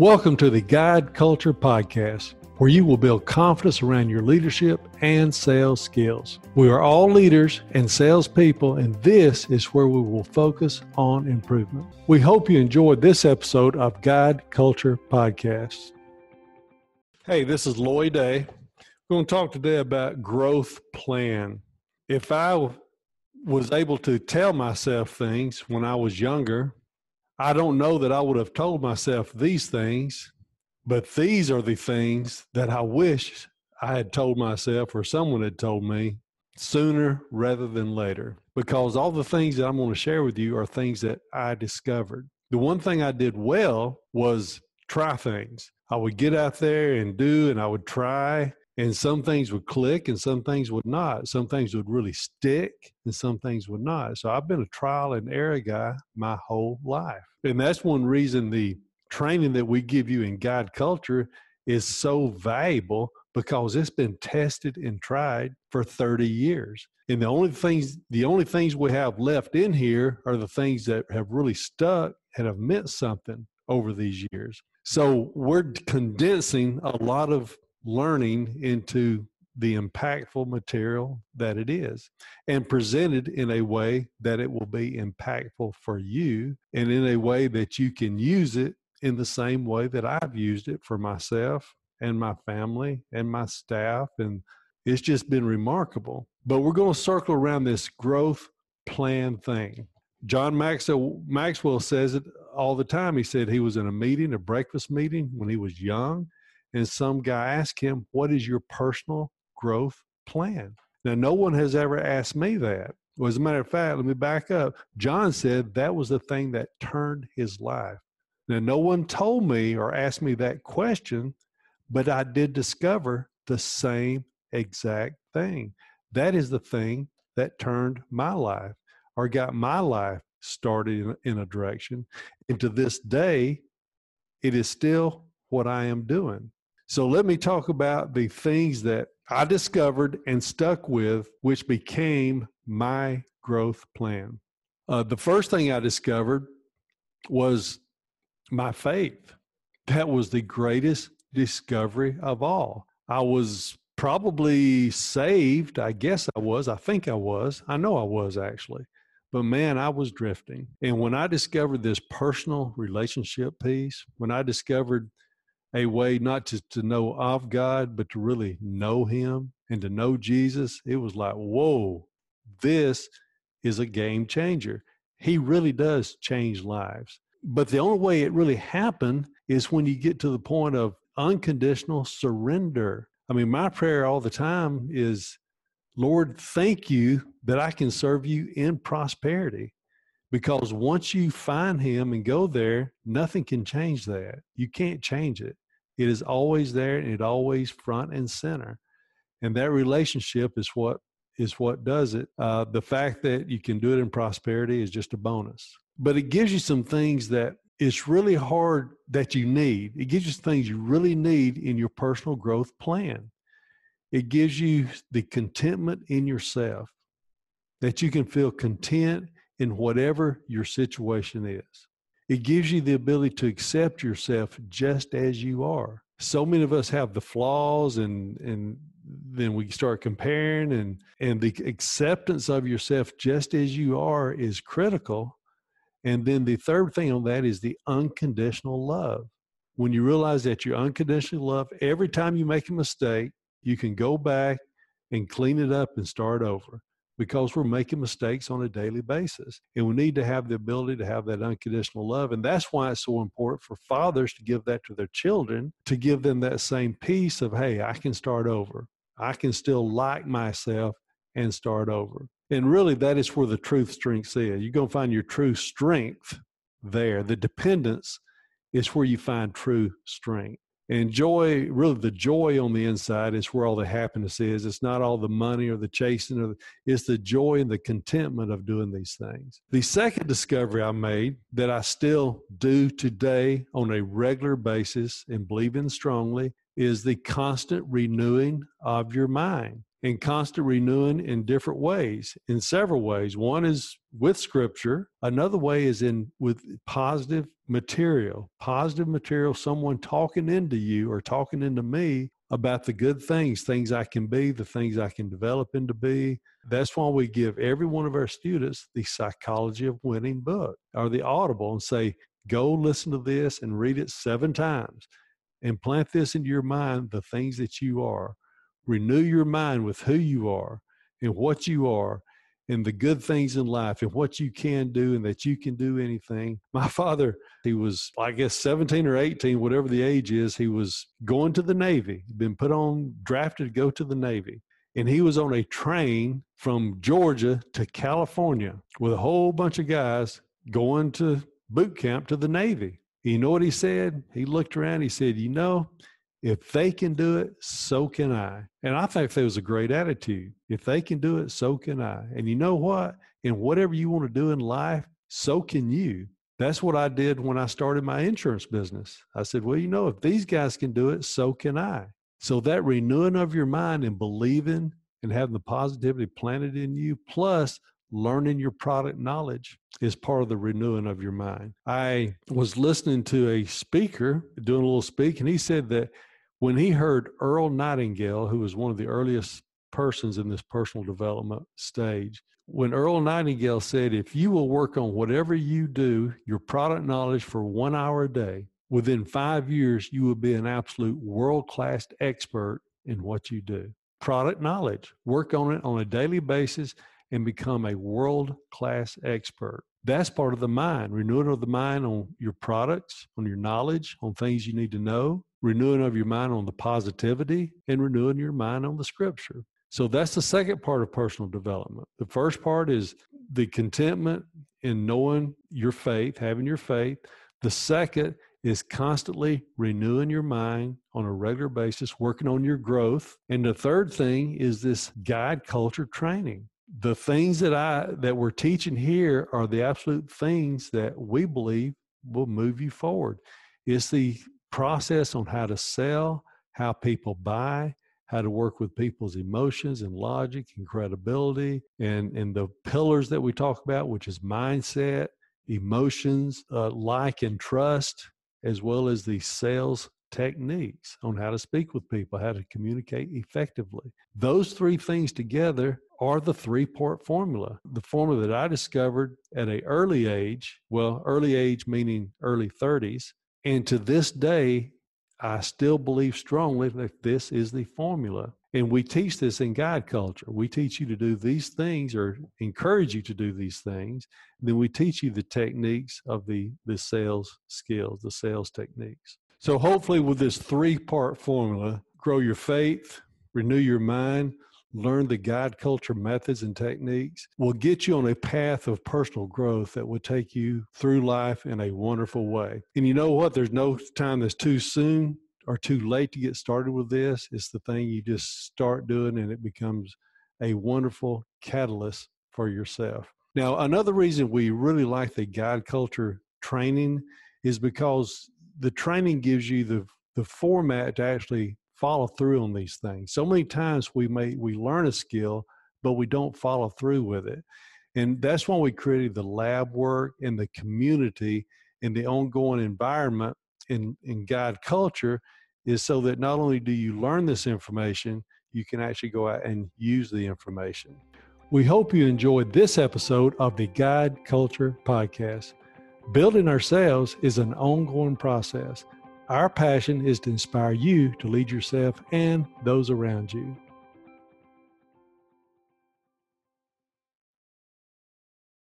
Welcome to the Guide Culture Podcast, where you will build confidence around your leadership and sales skills. We are all leaders and salespeople, and this is where we will focus on improvement. We hope you enjoyed this episode of Guide Culture Podcast. Hey, this is Lloyd Day. We're going to talk today about growth plan. If I was able to tell myself things when I was younger, I don't know that I would have told myself these things, but these are the things that I wish I had told myself or someone had told me sooner rather than later. Because all the things that I'm going to share with you are things that I discovered. The one thing I did well was try things. I would get out there and do, and I would try, and some things would click and some things would not. Some things would really stick and some things would not. So I've been a trial and error guy my whole life. And that's one reason the training that we give you in guide culture is so valuable because it's been tested and tried for 30 years. And the only things the only things we have left in here are the things that have really stuck and have meant something over these years. So we're condensing a lot of learning into the impactful material that it is and presented in a way that it will be impactful for you and in a way that you can use it in the same way that I've used it for myself and my family and my staff. And it's just been remarkable. But we're going to circle around this growth plan thing. John Maxwell, Maxwell says it all the time. He said he was in a meeting, a breakfast meeting when he was young and some guy asked him, What is your personal growth plan? Now, no one has ever asked me that. Well, as a matter of fact, let me back up. John said that was the thing that turned his life. Now, no one told me or asked me that question, but I did discover the same exact thing. That is the thing that turned my life or got my life started in, in a direction. And to this day, it is still what I am doing. So let me talk about the things that I discovered and stuck with, which became my growth plan. Uh, the first thing I discovered was my faith. That was the greatest discovery of all. I was probably saved. I guess I was. I think I was. I know I was actually. But man, I was drifting. And when I discovered this personal relationship piece, when I discovered a way not just to know of God, but to really know Him and to know Jesus, it was like, whoa, this is a game changer. He really does change lives. But the only way it really happened is when you get to the point of unconditional surrender. I mean, my prayer all the time is, Lord, thank you that I can serve you in prosperity. Because once you find him and go there, nothing can change that. You can't change it. It is always there and it always front and center. And that relationship is what is what does it. Uh, the fact that you can do it in prosperity is just a bonus. But it gives you some things that it's really hard that you need. It gives you things you really need in your personal growth plan. It gives you the contentment in yourself that you can feel content in whatever your situation is. It gives you the ability to accept yourself just as you are. So many of us have the flaws and and then we start comparing and and the acceptance of yourself just as you are is critical. And then the third thing on that is the unconditional love. When you realize that you're unconditionally loved, every time you make a mistake, you can go back and clean it up and start over because we're making mistakes on a daily basis. And we need to have the ability to have that unconditional love. And that's why it's so important for fathers to give that to their children, to give them that same piece of, hey, I can start over. I can still like myself and start over. And really, that is where the truth strength is. You're going to find your true strength there. The dependence is where you find true strength. And joy, really, the joy on the inside is where all the happiness is. It's not all the money or the chasing, or the, it's the joy and the contentment of doing these things. The second discovery I made that I still do today on a regular basis and believe in strongly is the constant renewing of your mind. And constant renewing in different ways, in several ways. One is with scripture. Another way is in with positive material, positive material, someone talking into you or talking into me about the good things, things I can be, the things I can develop into be. That's why we give every one of our students the Psychology of Winning book or the Audible and say, go listen to this and read it seven times and plant this into your mind the things that you are. Renew your mind with who you are and what you are and the good things in life and what you can do and that you can do anything. My father, he was, I guess, 17 or 18, whatever the age is, he was going to the Navy, been put on, drafted to go to the Navy. And he was on a train from Georgia to California with a whole bunch of guys going to boot camp to the Navy. You know what he said? He looked around, he said, You know, if they can do it, so can I. And I think that was a great attitude. If they can do it, so can I. And you know what? In whatever you want to do in life, so can you. That's what I did when I started my insurance business. I said, well, you know, if these guys can do it, so can I. So that renewing of your mind and believing and having the positivity planted in you, plus learning your product knowledge is part of the renewing of your mind. I was listening to a speaker doing a little speak, and he said that when he heard Earl Nightingale, who was one of the earliest persons in this personal development stage, when Earl Nightingale said, If you will work on whatever you do, your product knowledge for one hour a day, within five years, you will be an absolute world class expert in what you do. Product knowledge, work on it on a daily basis and become a world class expert. That's part of the mind, renewing of the mind on your products, on your knowledge, on things you need to know, renewing of your mind on the positivity, and renewing your mind on the scripture. So that's the second part of personal development. The first part is the contentment in knowing your faith, having your faith. The second is constantly renewing your mind on a regular basis, working on your growth. And the third thing is this guide culture training the things that I that we're teaching here are the absolute things that we believe will move you forward. It's the process on how to sell, how people buy, how to work with people's emotions and logic and credibility, and and the pillars that we talk about, which is mindset, emotions, uh, like and trust, as well as the sales techniques on how to speak with people, how to communicate effectively. Those three things together are the three part formula. The formula that I discovered at an early age, well, early age meaning early 30s, and to this day, I still believe strongly that this is the formula. And we teach this in guide culture. We teach you to do these things or encourage you to do these things. Then we teach you the techniques of the, the sales skills, the sales techniques. So hopefully with this three part formula, grow your faith, renew your mind, learn the guide culture methods and techniques will get you on a path of personal growth that will take you through life in a wonderful way. And you know what? There's no time that's too soon or too late to get started with this. It's the thing you just start doing and it becomes a wonderful catalyst for yourself. Now, another reason we really like the guide culture training is because the training gives you the the format to actually follow through on these things. So many times we may we learn a skill, but we don't follow through with it. And that's why we created the lab work and the community and the ongoing environment in, in guide culture is so that not only do you learn this information, you can actually go out and use the information. We hope you enjoyed this episode of the Guide Culture Podcast. Building ourselves is an ongoing process. Our passion is to inspire you to lead yourself and those around you.